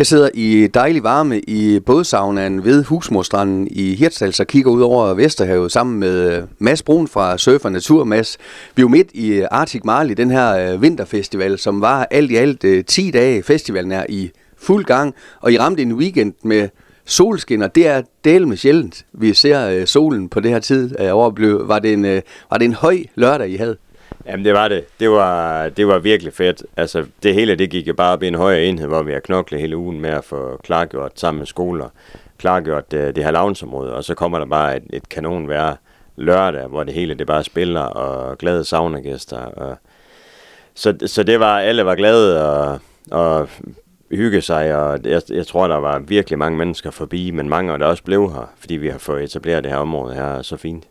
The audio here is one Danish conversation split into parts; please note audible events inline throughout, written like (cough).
Jeg sidder i dejlig varme i bådsaunaen ved Husmorstranden i Hirtshals og kigger ud over Vesterhavet sammen med øh, Mads Brun fra Surfer Natur. Mads, vi er jo midt i øh, Arctic Marley, den her øh, vinterfestival, som var alt i alt 10 dage. Festivalen er i fuld gang, og I ramte en weekend med solskin, og det er del med sjældent, vi ser solen på det her tid. Var det en, var det en høj lørdag, I havde? Jamen det var det. Det var, det var virkelig fedt. Altså det hele det gik jo bare op i en højere enhed, hvor vi har knoklet hele ugen med at få klargjort sammen med skoler, klargjort det, det her lavnsområde, og så kommer der bare et, et kanon hver lørdag, hvor det hele det bare spiller, og glade saunagæster. Og, så, så det var, alle var glade og, og hygge sig, og jeg, jeg tror, der var virkelig mange mennesker forbi, men mange af der også blev her, fordi vi har fået etableret det her område her så fint.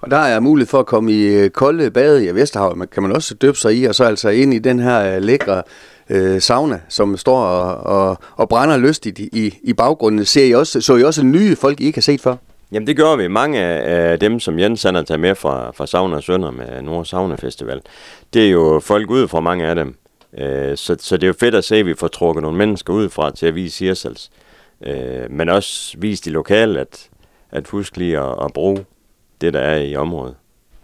Og der er mulighed for at komme i øh, kolde bade i Vesterhavet, men kan man også døbe sig i, og så altså ind i den her øh, lækre øh, sauna, som står og, og, og brænder lystigt i, i, i baggrunden. Ser I også, så I også nye folk, I ikke har set før? Jamen det gør vi. Mange af dem, som Jens han har taget med fra, fra Sauna Sønder med Nord Sauna Festival, det er jo folk ud fra mange af dem. Øh, så, så det er jo fedt at se, at vi får trukket nogle mennesker ud fra til at vise Hirsals. Øh, men også vise de lokale, at, at huske lige at, at bruge det, der er i området.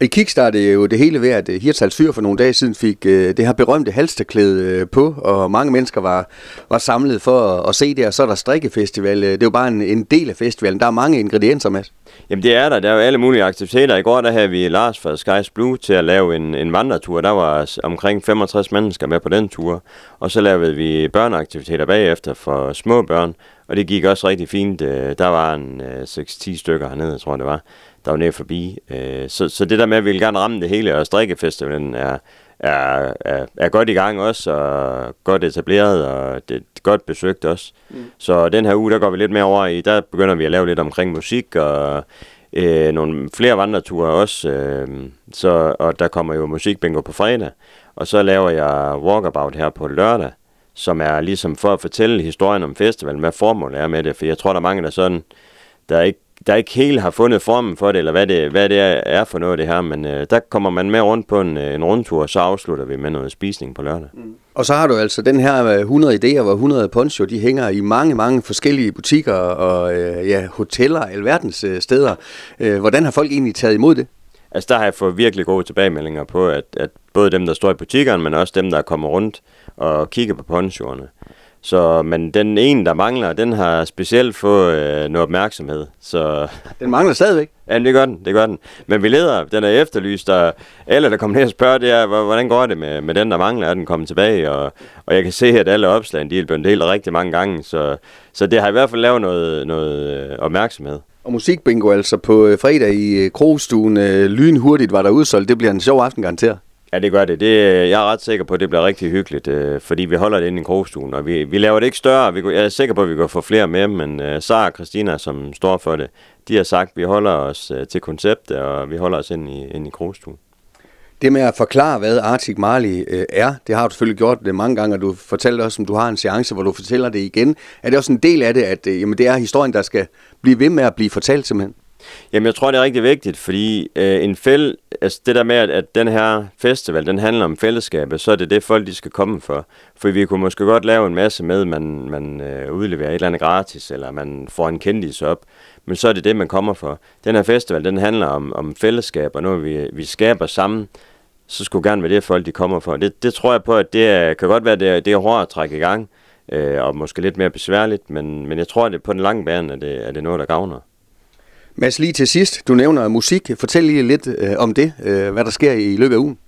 I kickstartede jo det hele ved, at øh, Hirtshals Fyr for nogle dage siden fik øh, det her berømte halsterklæde øh, på, og mange mennesker var, var samlet for at, at se det, og så er der strikkefestival. Det er jo bare en, en del af festivalen. Der er mange ingredienser med. Jamen det er der. Der er jo alle mulige aktiviteter. I går der havde vi Lars fra Skies Blue til at lave en, en vandretur. Der var omkring 65 mennesker med på den tur. Og så lavede vi børneaktiviteter bagefter for små børn. Og det gik også rigtig fint. Der var en 6-10 stykker hernede, tror jeg det var der var nede forbi. Øh, så, så det der med, at vi vil gerne ramme det hele, og strikkefestivalen er, er, er, er godt i gang også, og godt etableret, og det godt besøgt også. Mm. Så den her uge, der går vi lidt mere over i, der begynder vi at lave lidt omkring musik, og øh, nogle flere vandreture også, øh, så, og der kommer jo musikbingo på fredag, og så laver jeg walkabout her på lørdag, som er ligesom for at fortælle historien om festivalen, hvad formålet er med det, for jeg tror, der er mange, der sådan, der ikke der ikke helt har fundet formen for det, eller hvad det, hvad det er, er for noget det her, men øh, der kommer man med rundt på en, øh, en rundtur, og så afslutter vi med noget spisning på lørdag. Mm. Og så har du altså den her 100 øh, idéer, hvor 100 poncho, de hænger i mange, mange forskellige butikker og øh, ja, hoteller, alverdens øh, steder. Øh, hvordan har folk egentlig taget imod det? Altså der har jeg fået virkelig gode tilbagemeldinger på, at, at både dem, der står i butikkerne, men også dem, der kommer rundt og kigger på ponchoerne. Så, men den ene, der mangler, den har specielt fået øh, noget opmærksomhed. Så... Den mangler stadigvæk? (laughs) Ja, det gør den, det gør den. Men vi leder, den er efterlyst, og alle, der kommer ned og spørger, det er, hvordan går det med, med den, der mangler, er den kommet tilbage? Og, og jeg kan se, at alle opslagene, de er blevet delt rigtig mange gange, så, så det har i hvert fald lavet noget, noget øh, opmærksomhed. Og musikbingo altså på øh, fredag i Krogstuen. Lynhurtigt var der udsolgt. Det bliver en sjov aften garanteret. Ja, det gør det. det. Øh, jeg er ret sikker på, at det bliver rigtig hyggeligt, øh, fordi vi holder det inde i krogstuen, og vi, vi laver det ikke større. Vi, jeg er sikker på, at vi kan få flere med, men øh, Sara og Christina, som står for det, de har sagt, at vi holder os øh, til konceptet, og vi holder os ind i, ind i krogstuen. Det med at forklare, hvad Arctic Marley øh, er, det har du selvfølgelig gjort det mange gange, og du fortalte også, om du har en seance, hvor du fortæller det igen. Er det også en del af det, at øh, jamen, det er historien, der skal blive ved med at blive fortalt simpelthen? Jamen, jeg tror, det er rigtig vigtigt, fordi øh, en fæl, altså det der med, at, at den her festival, den handler om fællesskabet, så er det det, folk de skal komme for. For vi kunne måske godt lave en masse med, man, man øh, udleverer et eller andet gratis, eller man får en kendis op, men så er det det, man kommer for. Den her festival, den handler om, om fællesskab, og noget, vi, vi skaber sammen, så skulle gerne være det, folk de kommer for. Det, det tror jeg på, at det er, kan godt være, det er, det er hårdt at trække i gang, øh, og måske lidt mere besværligt, men, men jeg tror, at det på den lange bane at det, er det noget, der gavner. Mads, lige til sidst, du nævner musik. Fortæl lige lidt øh, om det, øh, hvad der sker i løbet af ugen.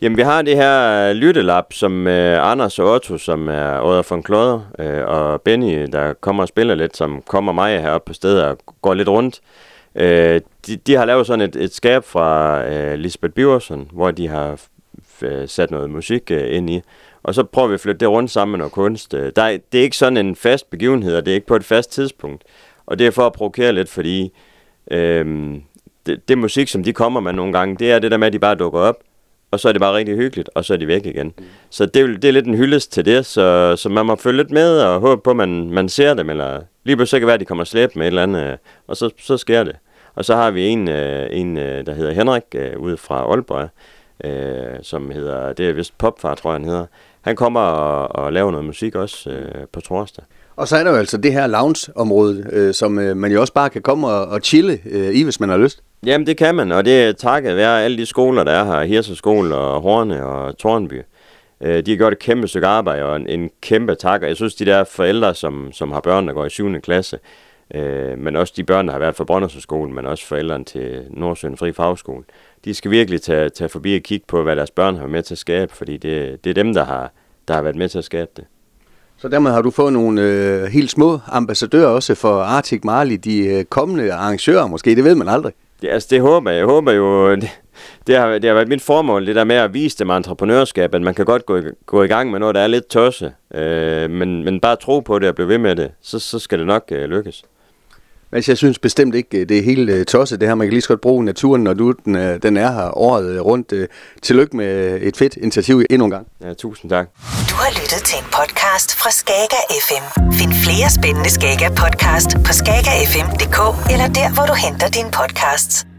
Jamen, vi har det her øh, lyttelab, som øh, Anders og Otto, som er Odder von Kloder, øh, og Benny, der kommer og spiller lidt, som kommer mig heroppe på stedet og går lidt rundt. Øh, de, de har lavet sådan et, et skab fra øh, Lisbeth Biversen, hvor de har øh, sat noget musik øh, ind i. Og så prøver vi at flytte det rundt sammen med noget kunst. Øh, der er, det er ikke sådan en fast begivenhed, og det er ikke på et fast tidspunkt. Og det er for at provokere lidt, fordi Øhm, det, det musik, som de kommer med nogle gange, det er det der med, at de bare dukker op, og så er det bare rigtig hyggeligt, og så er de væk igen. Mm. Så det, det er lidt en hyldest til det, så, så man må følge lidt med og håbe på, at man, man ser dem, eller lige pludselig kan være, at de kommer slæb med et eller andet, og så, så sker det. Og så har vi en, øh, en øh, der hedder Henrik, øh, ude fra Aalborg, øh, som hedder, det er vist Popfar, tror jeg, han hedder. Han kommer og, og laver noget musik også øh, på torsdag. Og så er der jo altså det her lounge-område, øh, som øh, man jo også bare kan komme og, og chille øh, i, hvis man har lyst. Jamen det kan man, og det er takket være alle de skoler, der er her, Hirse Skole og Horne og Tornby. Øh, de har gjort et kæmpe stykke arbejde og en, en kæmpe tak, og jeg synes, de der forældre, som, som har børn, der går i 7. klasse, øh, men også de børn, der har været fra Brøndersen men også forældrene til Nordsjøen Fri Fagskole, de skal virkelig tage, tage forbi og kigge på, hvad deres børn har været med til at skabe, fordi det, det er dem, der har, der har været med til at skabe det. Så dermed har du fået nogle øh, helt små ambassadører også for Arctic Marley, de øh, kommende arrangører måske, det ved man aldrig. Ja, altså det håber jeg. Jeg håber jo, (laughs) det, det, har, det har været mit formål, det der med at vise dem entreprenørskab, at man kan godt gå, gå i gang med noget, der er lidt tosse, øh, men, men bare tro på det og blive ved med det, så, så skal det nok øh, lykkes. Altså, jeg synes bestemt ikke, øh, det er helt uh, tosset det her. Man kan lige så godt bruge naturen, når du, den, uh, den er her året rundt. Tillykke med et fedt initiativ endnu en gang. Ja, tusind tak. Du har lyttet til en podcast fra Skager FM. Find flere spændende Skager podcast på skagerfm.dk eller der, hvor du henter dine podcasts.